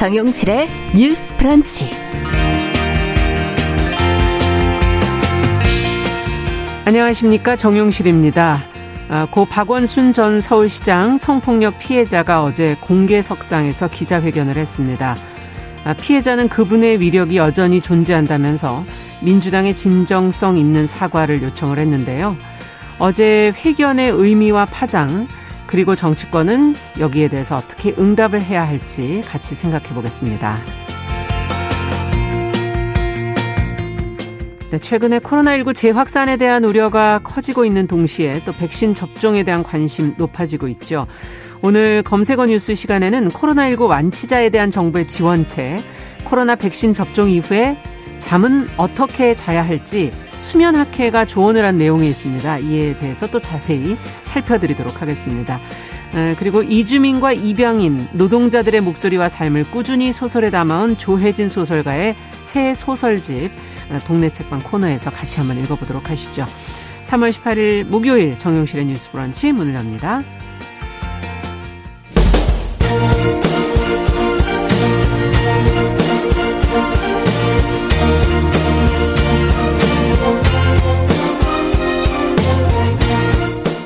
정용실의 뉴스 프런치. 안녕하십니까. 정용실입니다. 아, 고 박원순 전 서울시장 성폭력 피해자가 어제 공개석상에서 기자회견을 했습니다. 아, 피해자는 그분의 위력이 여전히 존재한다면서 민주당의 진정성 있는 사과를 요청을 했는데요. 어제 회견의 의미와 파장, 그리고 정치권은 여기에 대해서 어떻게 응답을 해야 할지 같이 생각해 보겠습니다. 네, 최근에 코로나19 재확산에 대한 우려가 커지고 있는 동시에 또 백신 접종에 대한 관심 높아지고 있죠. 오늘 검색어 뉴스 시간에는 코로나19 완치자에 대한 정부의 지원책, 코로나 백신 접종 이후에 잠은 어떻게 자야 할지 수면 학회가 조언을 한 내용이 있습니다. 이에 대해서 또 자세히 살펴드리도록 하겠습니다. 그리고 이주민과 입양인, 노동자들의 목소리와 삶을 꾸준히 소설에 담아온 조혜진 소설가의 새 소설집 동네 책방 코너에서 같이 한번 읽어보도록 하시죠. 3월 18일 목요일 정용실의 뉴스 브런치 문을 엽니다.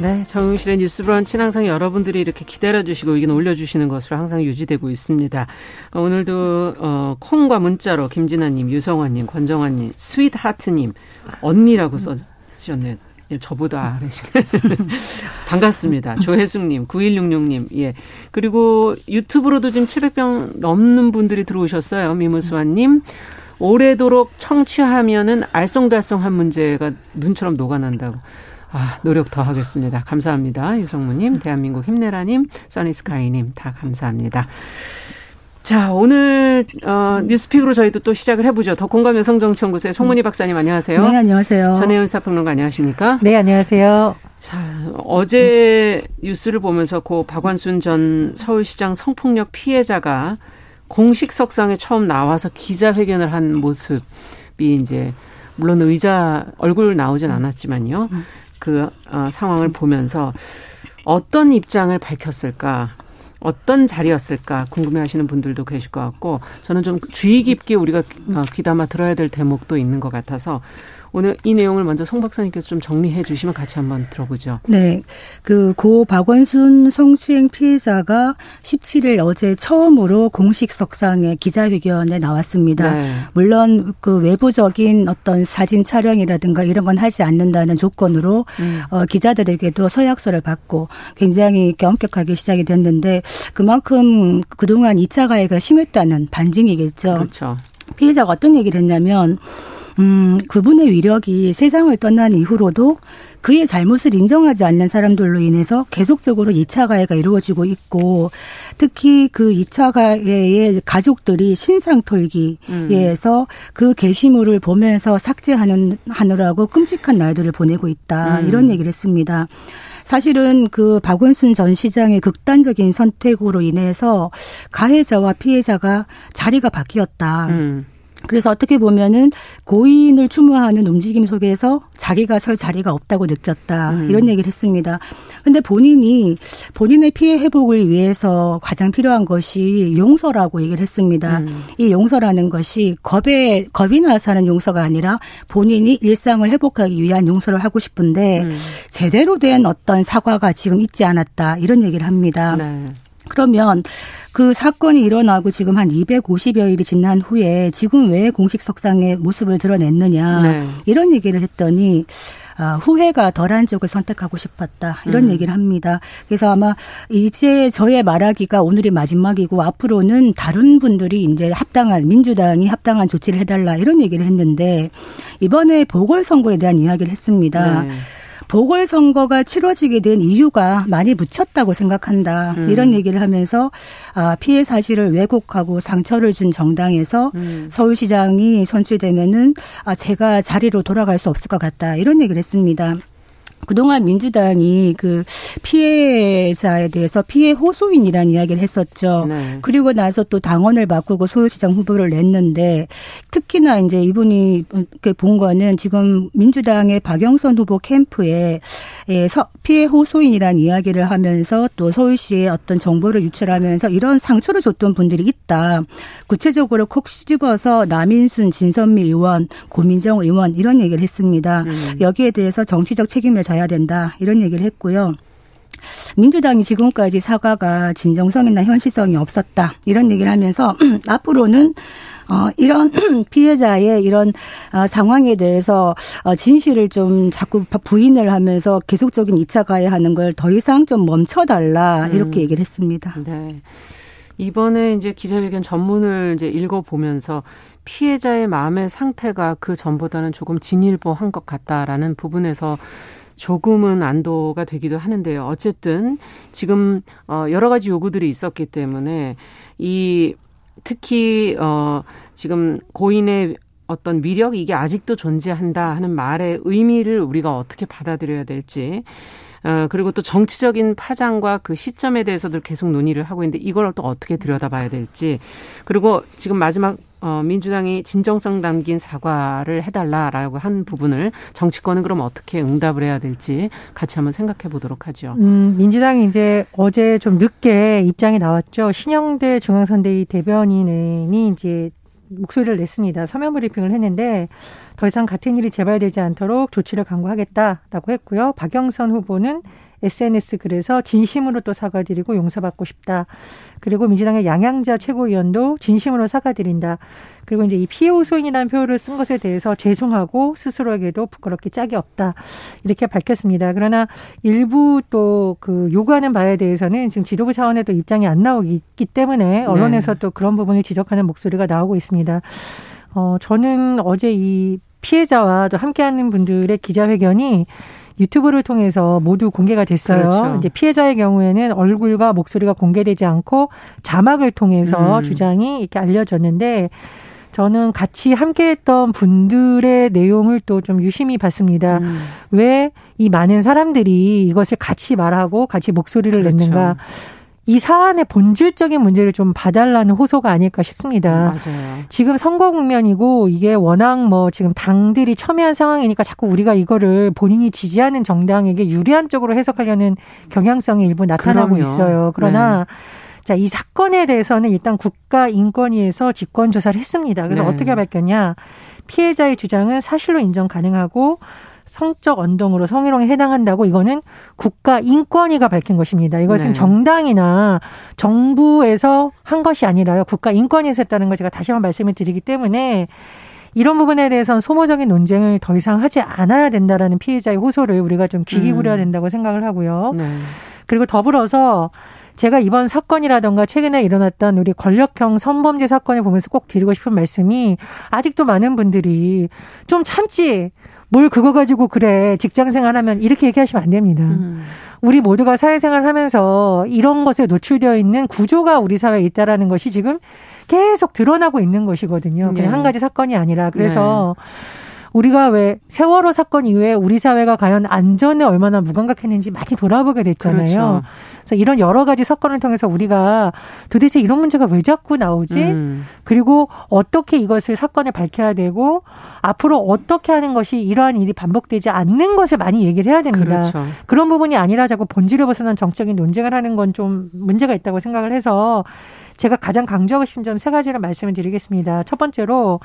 네, 정용실의 뉴스 브런치는 항상 여러분들이 이렇게 기다려주시고 의견 올려주시는 것으로 항상 유지되고 있습니다. 어, 오늘도 어, 콩과 문자로 김진아님, 유성환님, 권정환님, 스윗하트님, 언니라고 써, 쓰셨네요. 예, 저보다. 반갑습니다. 조혜숙님, 9166님, 예. 그리고 유튜브로도 지금 700명 넘는 분들이 들어오셨어요. 미무수아님. 오래도록 청취하면은 알쏭달쏭한 문제가 눈처럼 녹아난다고. 아, 노력 더 하겠습니다. 감사합니다. 유성무님, 대한민국 힘내라님, 써니스카이님, 다 감사합니다. 자, 오늘, 어, 뉴스픽으로 저희도 또 시작을 해보죠. 더 공감 여성정치연구소의 송문희 박사님, 안녕하세요. 네, 안녕하세요. 전혜연 사평론가, 안녕하십니까? 네, 안녕하세요. 자, 어제 뉴스를 보면서 고 박완순 전 서울시장 성폭력 피해자가 공식 석상에 처음 나와서 기자회견을 한 모습이 이제, 물론 의자, 얼굴 나오진 않았지만요. 그 어, 상황을 보면서 어떤 입장을 밝혔을까? 어떤 자리였을까 궁금해하시는 분들도 계실 것 같고 저는 좀 주의 깊게 우리가 어, 귀담아 들어야 될 대목도 있는 것 같아서 오늘 이 내용을 먼저 송 박사님께서 좀 정리해 주시면 같이 한번 들어보죠. 네. 그 고 박원순 성추행 피해자가 17일 어제 처음으로 공식 석상에 기자회견에 나왔습니다. 네. 물론 그 외부적인 어떤 사진 촬영이라든가 이런 건 하지 않는다는 조건으로 음. 어, 기자들에게도 서약서를 받고 굉장히 엄격하게 시작이 됐는데 그만큼 그동안 2차 가해가 심했다는 반증이겠죠. 그렇죠. 피해자가 어떤 얘기를 했냐면 음, 그분의 위력이 세상을 떠난 이후로도 그의 잘못을 인정하지 않는 사람들로 인해서 계속적으로 2차 가해가 이루어지고 있고 특히 그 2차 가해의 가족들이 신상 털기에서 음. 그 게시물을 보면서 삭제하는 하느라고 끔찍한 날들을 보내고 있다. 음. 이런 얘기를 했습니다. 사실은 그 박원순 전 시장의 극단적인 선택으로 인해서 가해자와 피해자가 자리가 바뀌었다. 음. 그래서 어떻게 보면은 고인을 추모하는 움직임 속에서 자기가 설 자리가 없다고 느꼈다. 음. 이런 얘기를 했습니다. 근데 본인이 본인의 피해 회복을 위해서 가장 필요한 것이 용서라고 얘기를 했습니다. 음. 이 용서라는 것이 겁에 겁이 나서 하는 용서가 아니라 본인이 일상을 회복하기 위한 용서를 하고 싶은데 음. 제대로 된 어떤 사과가 지금 있지 않았다. 이런 얘기를 합니다. 네. 그러면 그 사건이 일어나고 지금 한 250여일이 지난 후에 지금 왜 공식 석상의 모습을 드러냈느냐 네. 이런 얘기를 했더니 아, 후회가 덜한 쪽을 선택하고 싶었다. 이런 음. 얘기를 합니다. 그래서 아마 이제 저의 말하기가 오늘이 마지막이고 앞으로는 다른 분들이 이제 합당한 민주당이 합당한 조치를 해달라 이런 얘기를 했는데 이번에 보궐선거에 대한 이야기를 했습니다. 네. 보궐선거가 치러지게 된 이유가 많이 묻혔다고 생각한다. 음. 이런 얘기를 하면서 아, 피해 사실을 왜곡하고 상처를 준 정당에서 음. 서울시장이 선출되면은 아, 제가 자리로 돌아갈 수 없을 것 같다. 이런 얘기를 했습니다. 그동안 민주당이 그 피해자에 대해서 피해 호소인이라는 이야기를 했었죠. 네. 그리고 나서 또 당원을 바꾸고 서울시장 후보를 냈는데 특히나 이제 이분이 그본 거는 지금 민주당의 박영선 후보 캠프에 예, 피해 호소인이라는 이야기를 하면서 또 서울시에 어떤 정보를 유출하면서 이런 상처를 줬던 분들이 있다. 구체적으로 콕 씹어서 남인순, 진선미 의원, 고민정 의원 이런 얘기를 했습니다. 음. 여기에 대해서 정치적 책임을 져야 된다. 이런 얘기를 했고요. 민주당이 지금까지 사과가 진정성이나 현실성이 없었다. 이런 얘기를 하면서 앞으로는 어, 이런 피해자의 이런 어, 상황에 대해서 어, 진실을 좀 자꾸 부인을 하면서 계속적인 2차 가해하는 걸 더 이상 좀 멈춰달라 이렇게 음. 얘기를 했습니다. 네. 이번에 이제 기자회견 전문을 이제 읽어보면서 피해자의 마음의 상태가 그 전보다는 조금 진일보한 것 같다라는 부분에서 조금은 안도가 되기도 하는데요. 어쨌든 지금 어 여러 가지 요구들이 있었기 때문에 이 특히 어 지금 고인의 어떤 위력 이게 아직도 존재한다 하는 말의 의미를 우리가 어떻게 받아들여야 될지 어, 그리고 또 정치적인 파장과 그 시점에 대해서도 계속 논의를 하고 있는데 이걸 또 어떻게 들여다봐야 될지 그리고 지금 마지막 어, 민주당이 진정성 담긴 사과를 해달라라고 한 부분을 정치권은 그럼 어떻게 응답을 해야 될지 같이 한번 생각해 보도록 하죠. 음, 민주당이 이제 어제 좀 늦게 입장이 나왔죠. 신영대 중앙선대위 대변인이 이제 목소리를 냈습니다. 서면 브리핑을 했는데 더 이상 같은 일이 재발되지 않도록 조치를 강구하겠다라고 했고요. 박영선 후보는 SNS 글에서 진심으로 또 사과드리고 용서받고 싶다. 그리고 민주당의 양양자 최고위원도 진심으로 사과드린다. 그리고 이제 이 피해 호소인이라는 표현을 쓴 것에 대해서 죄송하고 스스로에게도 부끄럽게 짝이 없다. 이렇게 밝혔습니다. 그러나 일부 또 그 요구하는 바에 대해서는 지금 지도부 차원에도 입장이 안 나오기 때문에 언론에서 네. 또 그런 부분을 지적하는 목소리가 나오고 있습니다. 어, 저는 어제 이 피해자와 또 함께하는 분들의 기자회견이 유튜브를 통해서 모두 공개가 됐어요. 그렇죠. 이제 피해자의 경우에는 얼굴과 목소리가 공개되지 않고 자막을 통해서 음. 주장이 이렇게 알려졌는데 저는 같이 함께했던 분들의 내용을 또 좀 유심히 봤습니다. 음. 왜이 많은 사람들이 이것을 같이 말하고 같이 목소리를 그렇죠. 냈는가? 이 사안의 본질적인 문제를 좀 봐달라는 호소가 아닐까 싶습니다. 맞아요. 지금 선거 국면이고 이게 워낙 뭐 지금 당들이 첨예한 상황이니까 자꾸 우리가 이거를 본인이 지지하는 정당에게 유리한 쪽으로 해석하려는 경향성이 일부 나타나고 그럼요. 있어요. 그러나 네. 자, 이 사건에 대해서는 일단 국가인권위에서 직권 조사를 했습니다. 그래서 네. 어떻게 밝혔냐? 피해자의 주장은 사실로 인정 가능하고 성적 언동으로 성희롱에 해당한다고 이거는 국가 인권위가 밝힌 것입니다. 이것은 네. 정당이나 정부에서 한 것이 아니라요. 국가 인권위에서 했다는 걸 제가 다시 한번 말씀을 드리기 때문에 이런 부분에 대해서는 소모적인 논쟁을 더 이상 하지 않아야 된다라는 피해자의 호소를 우리가 좀 귀 기울여야 음. 된다고 생각을 하고요. 네. 그리고 더불어서 제가 이번 사건이라던가 최근에 일어났던 우리 권력형 성범죄 사건을 보면서 꼭 드리고 싶은 말씀이 아직도 많은 분들이 좀 참지 뭘 그거 가지고 그래 직장 생활하면 이렇게 얘기하시면 안 됩니다. 음. 우리 모두가 사회생활 하면서 이런 것에 노출되어 있는 구조가 우리 사회에 있다라는 것이 지금 계속 드러나고 있는 것이거든요. 그냥 네. 한 가지 사건이 아니라 그래서 네. 우리가 왜 세월호 사건 이후에 우리 사회가 과연 안전에 얼마나 무감각했는지 많이 돌아보게 됐잖아요. 그렇죠. 그래서 이런 여러 가지 사건을 통해서 우리가 도대체 이런 문제가 왜 자꾸 나오지? 음. 그리고 어떻게 이것을 사건을 밝혀야 되고 앞으로 어떻게 하는 것이 이러한 일이 반복되지 않는 것을 많이 얘기를 해야 됩니다. 그렇죠. 그런 부분이 아니라 자꾸 본질을 벗어난 정적인 논쟁을 하는 건 좀 문제가 있다고 생각을 해서 제가 가장 강조하고 싶은 점 세 가지를 말씀을 드리겠습니다. 첫 번째로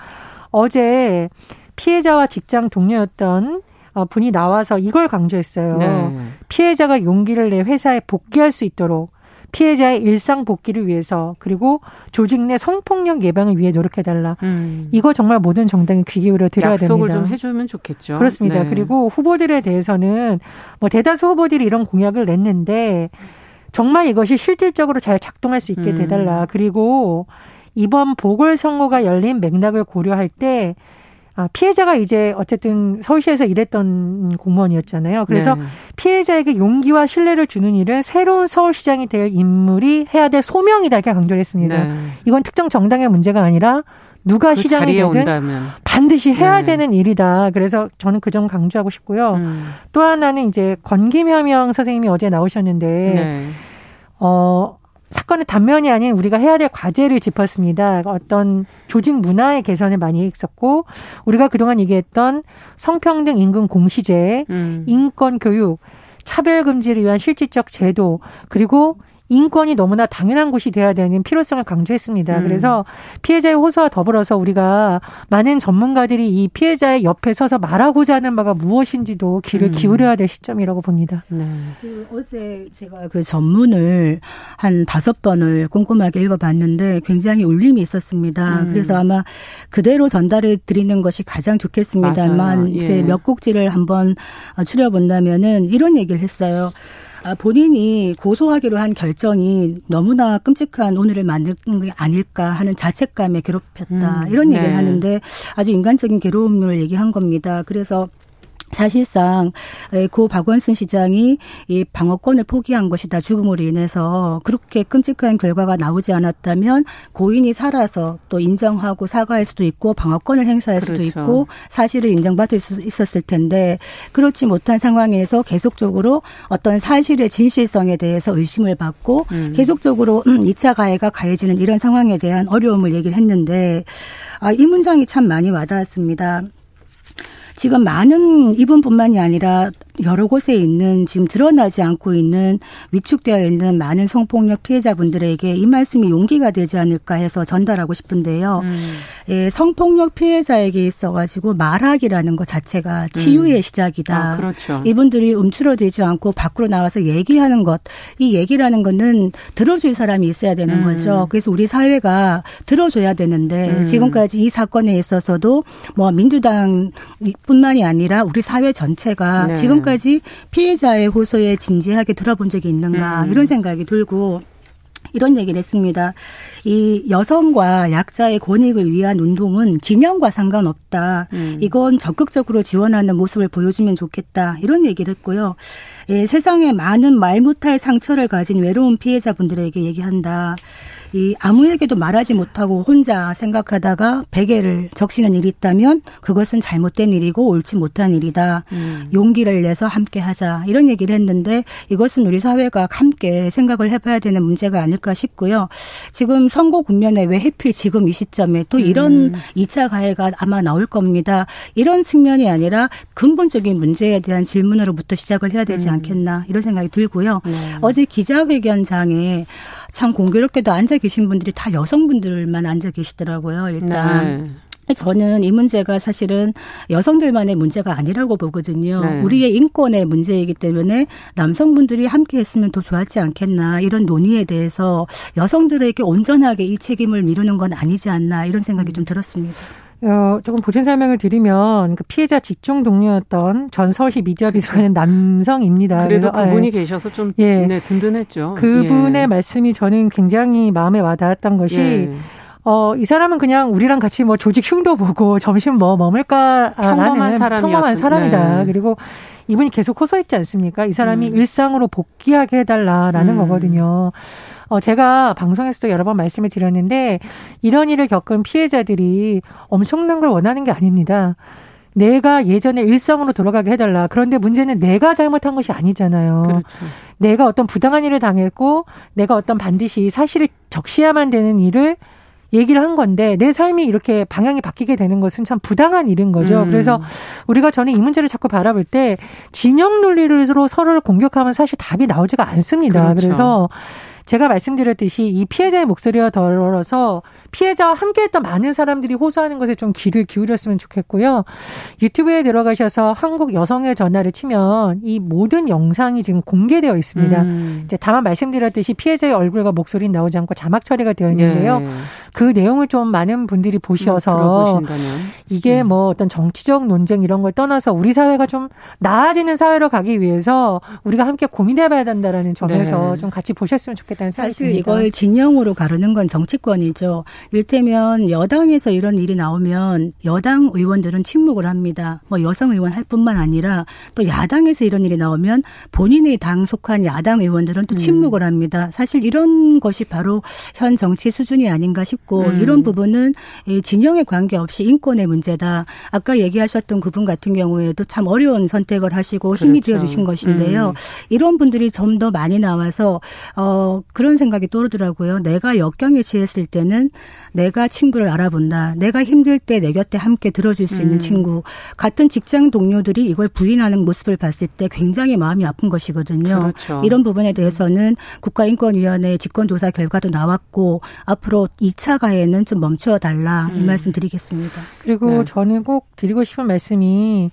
어제 피해자와 직장 동료였던 어, 분이 나와서 이걸 강조했어요. 네. 피해자가 용기를 내 회사에 복귀할 수 있도록 피해자의 일상 복귀를 위해서 그리고 조직 내 성폭력 예방을 위해 노력해달라. 음. 이거 정말 모든 정당이 귀 기울여 드려야 약속을 됩니다. 좀 해주면 좋겠죠. 그렇습니다. 네. 그리고 후보들에 대해서는 뭐 대다수 후보들이 이런 공약을 냈는데 정말 이것이 실질적으로 잘 작동할 수 있게 음. 돼달라. 그리고 이번 보궐선거가 열린 맥락을 고려할 때 아, 피해자가 이제 어쨌든 서울시에서 일했던 공무원이었잖아요. 그래서 네. 피해자에게 용기와 신뢰를 주는 일은 새로운 서울시장이 될 인물이 해야 될 소명이다 이렇게 강조를 했습니다. 네. 이건 특정 정당의 문제가 아니라 누가 그 시장이 되든 온다면. 반드시 해야 네. 되는 일이다. 그래서 저는 그 점 강조하고 싶고요. 음. 또 하나는 이제 권김여명 선생님이 어제 나오셨는데 네. 어 사건의 단면이 아닌 우리가 해야 될 과제를 짚었습니다. 어떤 조직 문화의 개선을 많이 했었고 우리가 그동안 얘기했던 성평등 임금 공시제, 음. 인권 교육, 차별 금지를 위한 실질적 제도 그리고 인권이 너무나 당연한 곳이 돼야 되는 필요성을 강조했습니다. 음. 그래서 피해자의 호소와 더불어서 우리가 많은 전문가들이 이 피해자의 옆에 서서 말하고자 하는 바가 무엇인지도 귀를 음. 기울여야 될 시점이라고 봅니다. 네. 그 어제 제가 그 전문을 한 다섯 번을 꼼꼼하게 읽어봤는데 굉장히 울림이 있었습니다. 음. 그래서 아마 그대로 전달해 드리는 것이 가장 좋겠습니다만 예. 몇 곡지를 한번 추려본다면은 이런 얘기를 했어요. 아, 본인이 고소하기로 한 결정이 너무나 끔찍한 오늘을 만든 게 아닐까 하는 자책감에 괴롭혔다. 음, 이런 얘기를 네. 하는데 아주 인간적인 괴로움을 얘기한 겁니다. 그래서 사실상 고 박원순 시장이 이 방어권을 포기한 것이다 죽음으로 인해서 그렇게 끔찍한 결과가 나오지 않았다면 고인이 살아서 또 인정하고 사과할 수도 있고 방어권을 행사할 그렇죠. 수도 있고 사실을 인정받을 수 있었을 텐데 그렇지 못한 상황에서 계속적으로 어떤 사실의 진실성에 대해서 의심을 받고 음. 계속적으로 2차 음, 가해가 가해지는 이런 상황에 대한 어려움을 얘기를 했는데 아, 이 문장이 참 많이 와닿았습니다. 지금 많은 이분뿐만이 아니라 여러 곳에 있는 지금 드러나지 않고 있는 위축되어 있는 많은 성폭력 피해자분들에게 이 말씀이 용기가 되지 않을까 해서 전달하고 싶은데요. 음. 예, 성폭력 피해자에게 있어가지고 말하기라는 것 자체가 치유의 음. 시작이다. 아, 그렇죠. 이분들이 움츠러들지 않고 밖으로 나와서 얘기하는 것, 이 얘기라는 거는 들어줄 사람이 있어야 되는 음. 거죠. 그래서 우리 사회가 들어줘야 되는데 음. 지금까지 이 사건에 있어서도 뭐 민주당 뿐만이 아니라 우리 사회 전체가 네. 지금 지금까지 피해자의 호소에 진지하게 들어본 적이 있는가 음. 이런 생각이 들고 이런 얘기를 했습니다. 이 여성과 약자의 권익을 위한 운동은 진영과 상관없다. 음. 이건 적극적으로 지원하는 모습을 보여주면 좋겠다. 이런 얘기를 했고요. 예, 세상에 많은 말 못할 상처를 가진 외로운 피해자분들에게 얘기한다. 이 아무에게도 말하지 못하고 혼자 생각하다가 베개를 적시는 일이 있다면 그것은 잘못된 일이고 옳지 못한 일이다. 음. 용기를 내서 함께 하자. 이런 얘기를 했는데 이것은 우리 사회가 함께 생각을 해봐야 되는 문제가 아닐까 싶고요. 지금 선거 국면에 왜 해필 지금 이 시점에 또 이런 음. 2차 가해가 아마 나올 겁니다. 이런 측면이 아니라 근본적인 문제에 대한 질문으로부터 시작을 해야 되지 음. 않겠나 이런 생각이 들고요. 네. 어제 기자회견장에 참 공교롭게도 앉아 계신 분들이 다 여성분들만 앉아 계시더라고요. 일단. 네. 저는 이 문제가 사실은 여성들만의 문제가 아니라고 보거든요. 네. 우리의 인권의 문제이기 때문에 남성분들이 함께 했으면 더 좋았지 않겠나 이런 논의에 대해서 여성들에게 온전하게 이 책임을 미루는 건 아니지 않나 이런 생각이 좀 들었습니다. 어, 조금 보충 설명을 드리면 그 피해자 직종 동료였던 전 서울시 미디어 비서관은 남성입니다. 그래도 그분이 예. 계셔서 좀 예. 네, 든든했죠. 그분의 예. 말씀이 저는 굉장히 마음에 와닿았던 것이 예. 어, 이 사람은 그냥 우리랑 같이 뭐 조직 흉도 보고 점심 뭐 먹을까라는 평범한, 사람이었, 평범한 사람이다. 네. 그리고 이분이 계속 호소했지 않습니까? 이 사람이 음. 일상으로 복귀하게 해달라라는 음. 거거든요. 어, 제가 방송에서도 여러 번 말씀을 드렸는데 이런 일을 겪은 피해자들이 엄청난 걸 원하는 게 아닙니다. 내가 예전에 일상으로 돌아가게 해달라. 그런데 문제는 내가 잘못한 것이 아니잖아요. 그렇죠. 내가 어떤 부당한 일을 당했고 내가 어떤 반드시 사실을 적시야만 되는 일을 얘기를 한 건데 내 삶이 이렇게 방향이 바뀌게 되는 것은 참 부당한 일인 거죠. 음. 그래서 우리가 저는 이 문제를 자꾸 바라볼 때 진영 논리로 서로를 공격하면 사실 답이 나오지가 않습니다. 그렇죠. 그래서 제가 말씀드렸듯이 이 피해자의 목소리와 더불어서 피해자와 함께했던 많은 사람들이 호소하는 것에 좀 귀를 기울였으면 좋겠고요. 유튜브에 들어가셔서 한국 여성의 전화를 치면 이 모든 영상이 지금 공개되어 있습니다. 음. 이제 다만 말씀드렸듯이 피해자의 얼굴과 목소리는 나오지 않고 자막 처리가 되어 있는데요. 네. 그 내용을 좀 많은 분들이 보셔서 음, 이게 음. 뭐 어떤 정치적 논쟁 이런 걸 떠나서 우리 사회가 좀 나아지는 사회로 가기 위해서 우리가 함께 고민해봐야 된다라는 점에서 네. 좀 같이 보셨으면 좋겠다는 생각이 사실 듭니다. 이걸 진영으로 가르는 건 정치권이죠. 일테면 여당에서 이런 일이 나오면 여당 의원들은 침묵을 합니다. 뭐 여성 의원 할 뿐만 아니라 또 야당에서 이런 일이 나오면 본인의 당 속한 야당 의원들은 또 음. 침묵을 합니다. 사실 이런 것이 바로 현 정치 수준이 아닌가 싶고 음. 이런 부분은 진영에 관계없이 인권의 문제다. 아까 얘기하셨던 그분 같은 경우에도 참 어려운 선택을 하시고 힘이 그렇죠. 되어 주신 것인데요. 음. 이런 분들이 좀 더 많이 나와서 어 그런 생각이 떠오르더라고요. 내가 역경에 처했을 때는 내가 친구를 알아본다. 내가 힘들 때 내 곁에 함께 들어줄 수 있는 음. 친구. 같은 직장 동료들이 이걸 부인하는 모습을 봤을 때 굉장히 마음이 아픈 것이거든요. 그렇죠. 이런 부분에 대해서는 국가인권위원회 직권조사 결과도 나왔고 앞으로 2차 가해는 좀 멈춰 달라 이 음. 말씀 드리겠습니다. 그리고 네. 저는 꼭 드리고 싶은 말씀이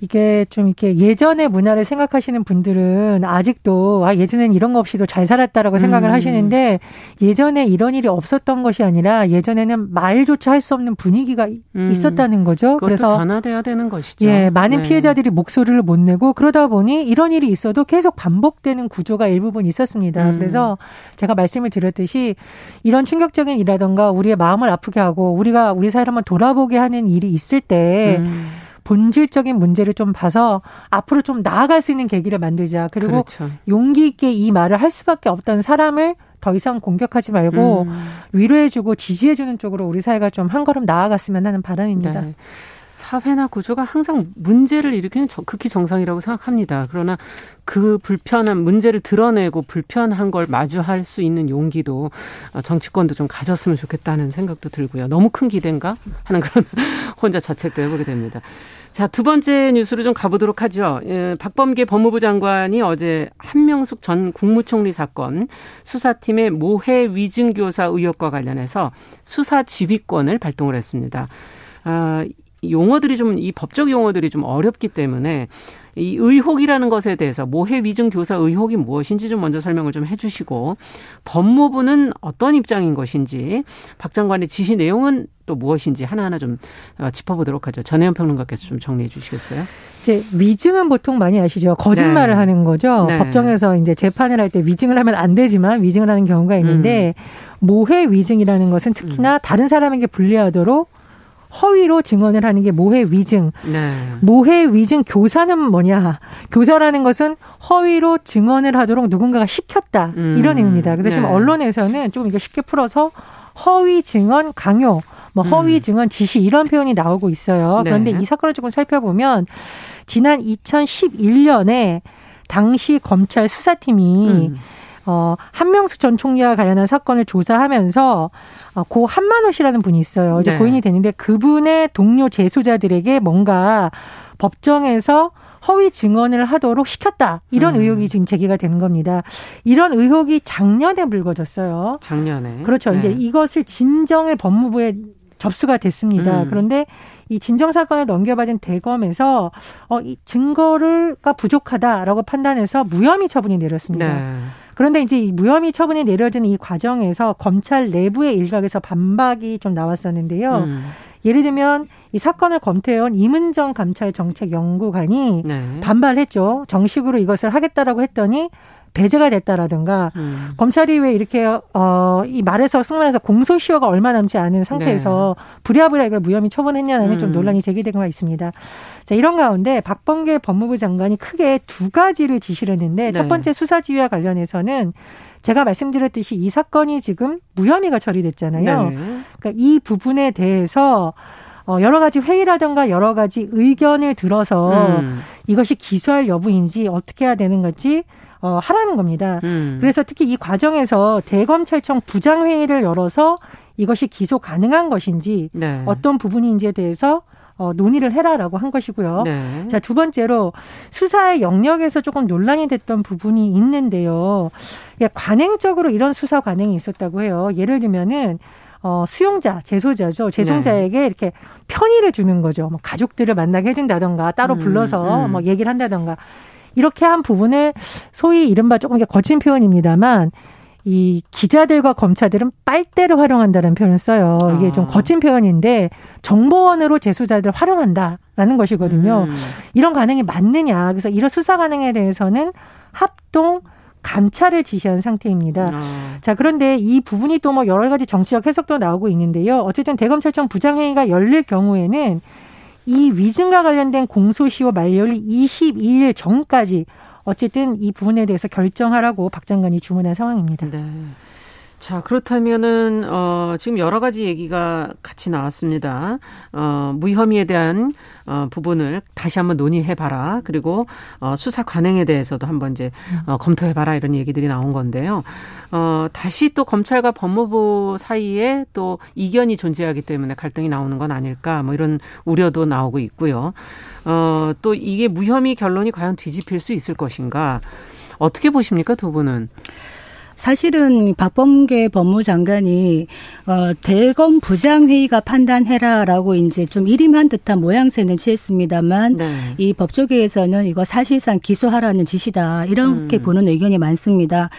이게 좀 이렇게 예전의 문화를 생각하시는 분들은 아직도 아 예전엔 이런 거 없이도 잘 살았다라고 생각을 음. 하시는데 예전에 이런 일이 없었던 것이 아니라 예전에는 말조차 할 수 없는 분위기가 음. 있었다는 거죠. 그래서 변화돼야 되는 것이죠. 예, 많은 네. 피해자들이 목소리를 못 내고 그러다 보니 이런 일이 있어도 계속 반복되는 구조가 일부분 있었습니다. 음. 그래서 제가 말씀을 드렸듯이 이런 충격적인 일이라던가 우리의 마음을 아프게 하고 우리가 우리 사회를 한번 돌아보게 하는 일이 있을 때 음. 본질적인 문제를 좀 봐서 앞으로 좀 나아갈 수 있는 계기를 만들자. 그리고 그렇죠. 용기 있게 이 말을 할 수밖에 없던 사람을 더 이상 공격하지 말고 음. 위로해주고 지지해주는 쪽으로 우리 사회가 좀 한 걸음 나아갔으면 하는 바람입니다. 네. 사회나 구조가 항상 문제를 일으키는 극히 정상이라고 생각합니다. 그러나 그 불편한 문제를 드러내고 불편한 걸 마주할 수 있는 용기도 어, 정치권도 좀 가졌으면 좋겠다는 생각도 들고요. 너무 큰 기대인가 하는 그런 혼자 자책도 해보게 됩니다. 자, 두 번째 뉴스로 좀 가보도록 하죠. 예, 박범계 법무부 장관이 어제 한명숙 전 국무총리 사건 수사팀의 모해 위증교사 의혹과 관련해서 수사 지휘권을 발동을 했습니다. 아, 용어들이 좀 이 법적 용어들이 좀 어렵기 때문에 이 의혹이라는 것에 대해서 모해 위증 교사 의혹이 무엇인지 좀 먼저 설명을 좀 해주시고 법무부는 어떤 입장인 것인지 박 장관의 지시 내용은 또 무엇인지 하나하나 좀 어, 짚어보도록 하죠. 전혜연 평론가께서 좀 정리해 주시겠어요? 이제 위증은 보통 많이 아시죠. 거짓말을 네. 하는 거죠. 네. 법정에서 이제 재판을 할 때 위증을 하면 안 되지만 위증을 하는 경우가 있는데 음. 모해 위증이라는 것은 특히나 음. 다른 사람에게 불리하도록 허위로 증언을 하는 게 모해 위증. 네. 모해 위증 교사는 뭐냐? 교사라는 것은 허위로 증언을 하도록 누군가가 시켰다. 음. 이런 의미입니다. 그래서 네. 지금 언론에서는 조금 이거 쉽게 풀어서 허위 증언 강요, 뭐 음. 허위 증언 지시 이런 표현이 나오고 있어요. 네. 그런데 이 사건을 조금 살펴보면 지난 2011년에 당시 검찰 수사팀이 음. 어, 한명숙 전 총리와 관련한 사건을 조사하면서 어, 고 한만호 씨라는 분이 있어요. 이제 네. 고인이 되는데 그분의 동료 재소자들에게 뭔가 법정에서 허위 증언을 하도록 시켰다. 이런 음. 의혹이 지금 제기가 되는 겁니다. 이런 의혹이 작년에 불거졌어요. 작년에. 그렇죠. 네. 이제 이것을 진정을 법무부에 접수가 됐습니다. 음. 그런데 이 진정 사건을 넘겨받은 대검에서 어, 이 증거를가 부족하다라고 판단해서 무혐의 처분이 내렸습니다. 네. 그런데 이제 이 무혐의 처분이 내려지는 이 과정에서 검찰 내부의 일각에서 반박이 좀 나왔었는데요. 음. 예를 들면 이 사건을 검토해온 이문정 감찰 정책 연구관이 네. 반발했죠. 정식으로 이것을 하겠다라고 했더니 배제가 됐다라든가 음. 검찰이 왜 이렇게 어이 말에서 승문에서 공소시효가 얼마 남지 않은 상태에서 네. 부랴부랴 이걸 무혐의 처분했냐는 음. 좀 논란이 제기된 바 있습니다. 자 이런 가운데 박범계 법무부 장관이 크게 두 가지를 지시를 했는데 네. 첫 번째 수사 지휘와 관련해서는 제가 말씀드렸듯이 이 사건이 지금 무혐의가 처리됐잖아요. 네. 그러니까 이 부분에 대해서 어, 여러 가지 회의라든가 여러 가지 의견을 들어서 음. 이것이 기소할 여부인지 어떻게 해야 되는 건지 어, 하라는 겁니다. 음. 그래서 특히 이 과정에서 대검찰청 부장회의를 열어서 이것이 기소 가능한 것인지 네. 어떤 부분인지에 대해서 어, 논의를 해라라고 한 것이고요. 네. 자, 두 번째로 수사의 영역에서 조금 논란이 됐던 부분이 있는데요. 관행적으로 이런 수사 관행이 있었다고 해요. 예를 들면은 어, 수용자, 재소자죠. 재송자에게 네. 이렇게 편의를 주는 거죠. 뭐 가족들을 만나게 해준다던가 따로 음, 불러서 음. 뭐 얘기를 한다던가 이렇게 한 부분을 소위 이른바 조금 거친 표현입니다만 이 기자들과 검사들은 빨대를 활용한다는 표현을 써요. 이게 좀 아. 거친 표현인데 정보원으로 재수자들 활용한다라는 것이거든요. 음. 이런 가능이 맞느냐. 그래서 이런 수사 가능에 대해서는 합동 감찰을 지시한 상태입니다. 어. 자, 그런데 이 부분이 또 뭐 여러 가지 정치적 해석도 나오고 있는데요. 어쨌든 대검찰청 부장회의가 열릴 경우에는 이 위증과 관련된 공소시효 만료일 22일 전까지 어쨌든 이 부분에 대해서 결정하라고 박 장관이 주문한 상황입니다. 네. 자, 그렇다면은, 어, 지금 여러 가지 얘기가 같이 나왔습니다. 어, 무혐의에 대한, 어, 부분을 다시 한번 논의해봐라. 그리고, 어, 수사 관행에 대해서도 한번 이제, 어, 검토해봐라. 이런 얘기들이 나온 건데요. 어, 다시 또 검찰과 법무부 사이에 또 이견이 존재하기 때문에 갈등이 나오는 건 아닐까. 뭐 이런 우려도 나오고 있고요. 어, 또 이게 무혐의 결론이 과연 뒤집힐 수 있을 것인가. 어떻게 보십니까, 두 분은? 사실은 박범계 법무장관이 어 대검 부장 회의가 판단해라라고 이제 좀 일임한 듯한 모양새는 취했습니다만 네. 이 법조계에서는 이거 사실상 기소하라는 지시다 이렇게 음. 보는 의견이 많습니다.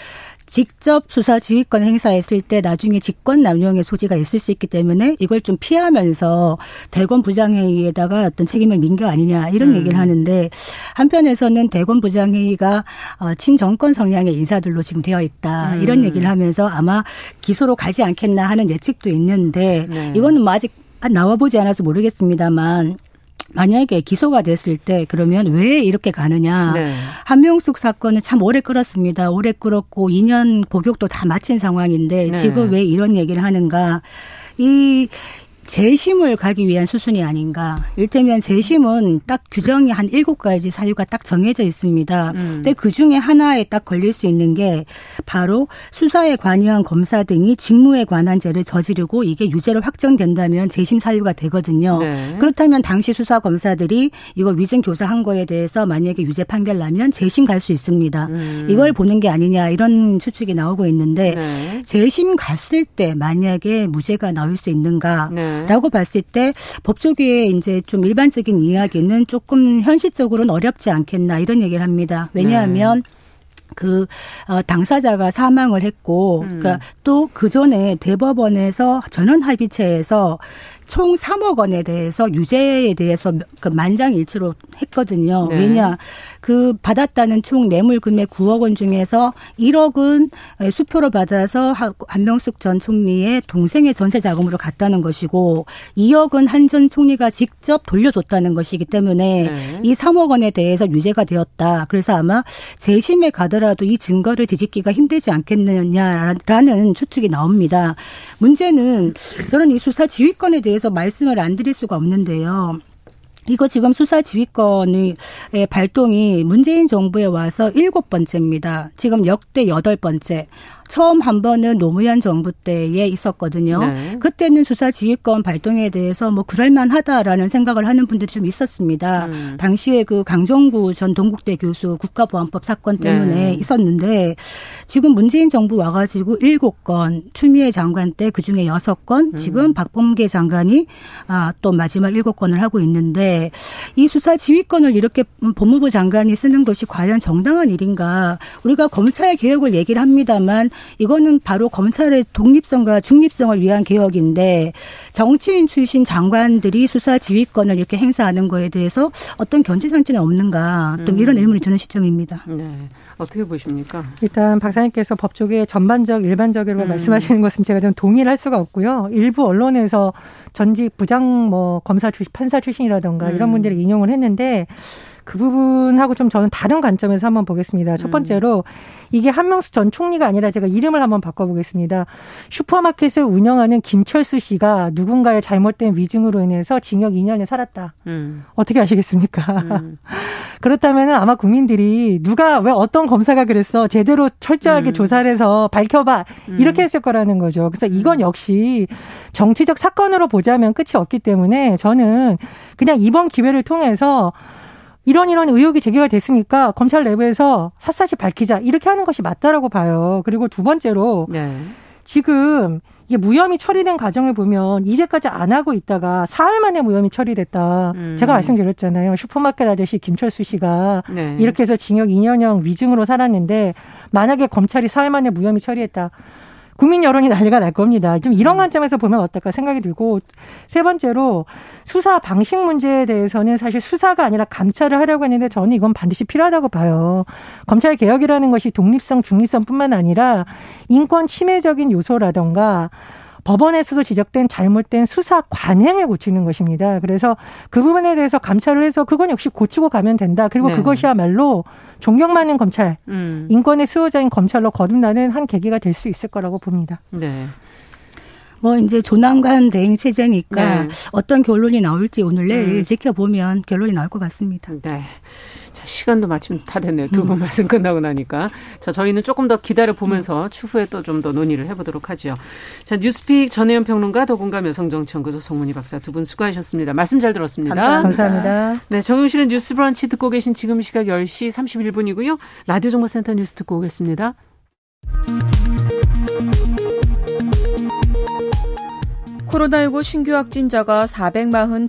직접 수사 지휘권 행사했을 때 나중에 직권 남용의 소지가 있을 수 있기 때문에 이걸 좀 피하면서 대검 부장회의에다가 어떤 책임을 민게 아니냐 이런 음. 얘기를 하는데 한편에서는 대검 부장회의가 어, 친정권 성향의 인사들로 지금 되어 있다 음. 이런 얘기를 하면서 아마 기소로 가지 않겠나 하는 예측도 있는데 네. 이거는 뭐 아직 나와보지 않아서 모르겠습니다만 만약에 기소가 됐을 때 그러면 왜 이렇게 가느냐. 네. 한명숙 사건은 참 오래 끌었습니다. 오래 끌었고 2년 복역도 다 마친 상황인데 네. 지금 왜 이런 얘기를 하는가. 이 재심을 가기 위한 수순이 아닌가. 일테면 재심은 딱 규정이 한 일곱 가지 사유가 딱 정해져 있습니다. 음. 근데 그 중에 하나에 딱 걸릴 수 있는 게 바로 수사에 관여한 검사 등이 직무에 관한 죄를 저지르고 이게 유죄로 확정된다면 재심 사유가 되거든요. 네. 그렇다면 당시 수사 검사들이 이거 위증 교사한 거에 대해서 만약에 유죄 판결 나면 재심 갈 수 있습니다. 음. 이걸 보는 게 아니냐 이런 추측이 나오고 있는데 네. 재심 갔을 때 만약에 무죄가 나올 수 있는가? 네. 라고 봤을 때 법조계의 이제 좀 일반적인 이야기는 조금 현실적으로는 어렵지 않겠나 이런 얘기를 합니다. 왜냐하면 네. 그 어, 당사자가 사망을 했고, 음. 그러니까 또 그 전에 대법원에서 전원 합의체에서 총 3억 원에 대해서 유죄에 대해서 그 만장일치로 했거든요. 네. 왜냐 그 받았다는 총 뇌물 금액 9억 원 중에서 1억은 수표로 받아서 한명숙 전 총리의 동생의 전세 자금으로 갔다는 것이고 2억은 한 전 총리가 직접 돌려줬다는 것이기 때문에 네. 이 3억 원에 대해서 유죄가 되었다. 그래서 아마 재심에 가더라도 이 증거를 뒤집기가 힘들지 않겠느냐라는 추측이 나옵니다. 문제는 저는 이 수사 지휘권에 대해서 대해서 말씀을 안 드릴 수가 없는데요. 이거 지금 수사 지휘권의 발동이 문재인 정부에 와서 일곱 번째입니다. 지금 역대 여덟 번째. 처음 한 번은 노무현 정부 때에 있었거든요. 네. 그때는 수사 지휘권 발동에 대해서 뭐 그럴만하다라는 생각을 하는 분들이 좀 있었습니다. 음. 당시에 그 강정구 전 동국대 교수 국가보안법 사건 때문에 네. 있었는데 지금 문재인 정부 와가지고 일곱 건 추미애 장관 때 그 중에 여섯 건 음. 지금 박범계 장관이 아, 또 마지막 일곱 건을 하고 있는데 이 수사 지휘권을 이렇게 법무부 장관이 쓰는 것이 과연 정당한 일인가 우리가 검찰 개혁을 얘기를 합니다만 이거는 바로 검찰의 독립성과 중립성을 위한 개혁인데 정치인 출신 장관들이 수사 지휘권을 이렇게 행사하는 거에 대해서 어떤 견제 상지는 없는가 좀 음. 이런 의문이 드는 시점입니다. 네. 어떻게 보십니까? 일단 박사님께서 법조계 전반적 일반적으로 음. 말씀하시는 것은 제가 좀 동의를 할 수가 없고요. 일부 언론에서 전직 부장 뭐 검사 출신 판사 출신이라던가 음. 이런 분들을 인용을 했는데 그 부분하고 좀 저는 다른 관점에서 한번 보겠습니다. 첫 음. 번째로 이게 한명수 전 총리가 아니라 제가 이름을 한번 바꿔보겠습니다. 슈퍼마켓을 운영하는 김철수 씨가 누군가의 잘못된 위증으로 인해서 징역 2년을 살았다. 음. 어떻게 아시겠습니까? 음. 그렇다면 아마 국민들이 누가 왜 어떤 검사가 그랬어 제대로 철저하게 음. 조사를 해서 밝혀봐 음. 이렇게 했을 거라는 거죠. 그래서 이건 음. 역시 정치적 사건으로 보자면 끝이 없기 때문에 저는 그냥 이번 기회를 통해서 이런 이런 의혹이 제기가 됐으니까 검찰 내부에서 샅샅이 밝히자 이렇게 하는 것이 맞다라고 봐요. 그리고 두 번째로 네. 지금 이게 무혐의 처리된 과정을 보면 이제까지 안 하고 있다가 사흘 만에 무혐의 처리됐다. 음. 제가 말씀드렸잖아요. 슈퍼마켓 아저씨 김철수 씨가 네. 이렇게 해서 징역 2년형 위증으로 살았는데 만약에 검찰이 사흘 만에 무혐의 처리했다. 국민 여론이 난리가 날 겁니다. 좀 이런 음. 관점에서 보면 어떨까 생각이 들고 세 번째로 수사 방식 문제에 대해서는 사실 수사가 아니라 감찰을 하려고 했는데 저는 이건 반드시 필요하다고 봐요. 검찰 개혁이라는 것이 독립성, 중립성뿐만 아니라 인권 침해적인 요소라던가 법원에서도 지적된 잘못된 수사 관행을 고치는 것입니다. 그래서 그 부분에 대해서 감찰을 해서 그건 역시 고치고 가면 된다. 그리고 네. 그것이야말로 존경 많은 검찰, 음. 인권의 수호자인 검찰로 거듭나는 한 계기가 될 수 있을 거라고 봅니다. 네. 뭐 이제 조남관 대행 체제니까 네. 어떤 결론이 나올지 오늘 내일 음. 지켜보면 결론이 나올 것 같습니다. 네. 자, 시간도 마침 다 됐네요. 두분 음. 말씀 끝나고 나니까. 자, 저희는 조금 더 기다려 보면서 음. 추후에 또 좀 더 논의를 해 보도록 하죠. 자, 뉴스픽 전혜연 평론가 더공감 여성정치연구소 송문희 박사 두 분 수고하셨습니다. 말씀 잘 들었습니다. 감사합니다. 감사합니다. 네, 정용실은 뉴스 브런치 듣고 계신 지금 시각 10시 31분이고요. 라디오 정보센터 뉴스 듣고 오겠습니다. 코로나19 신규 확진자가 445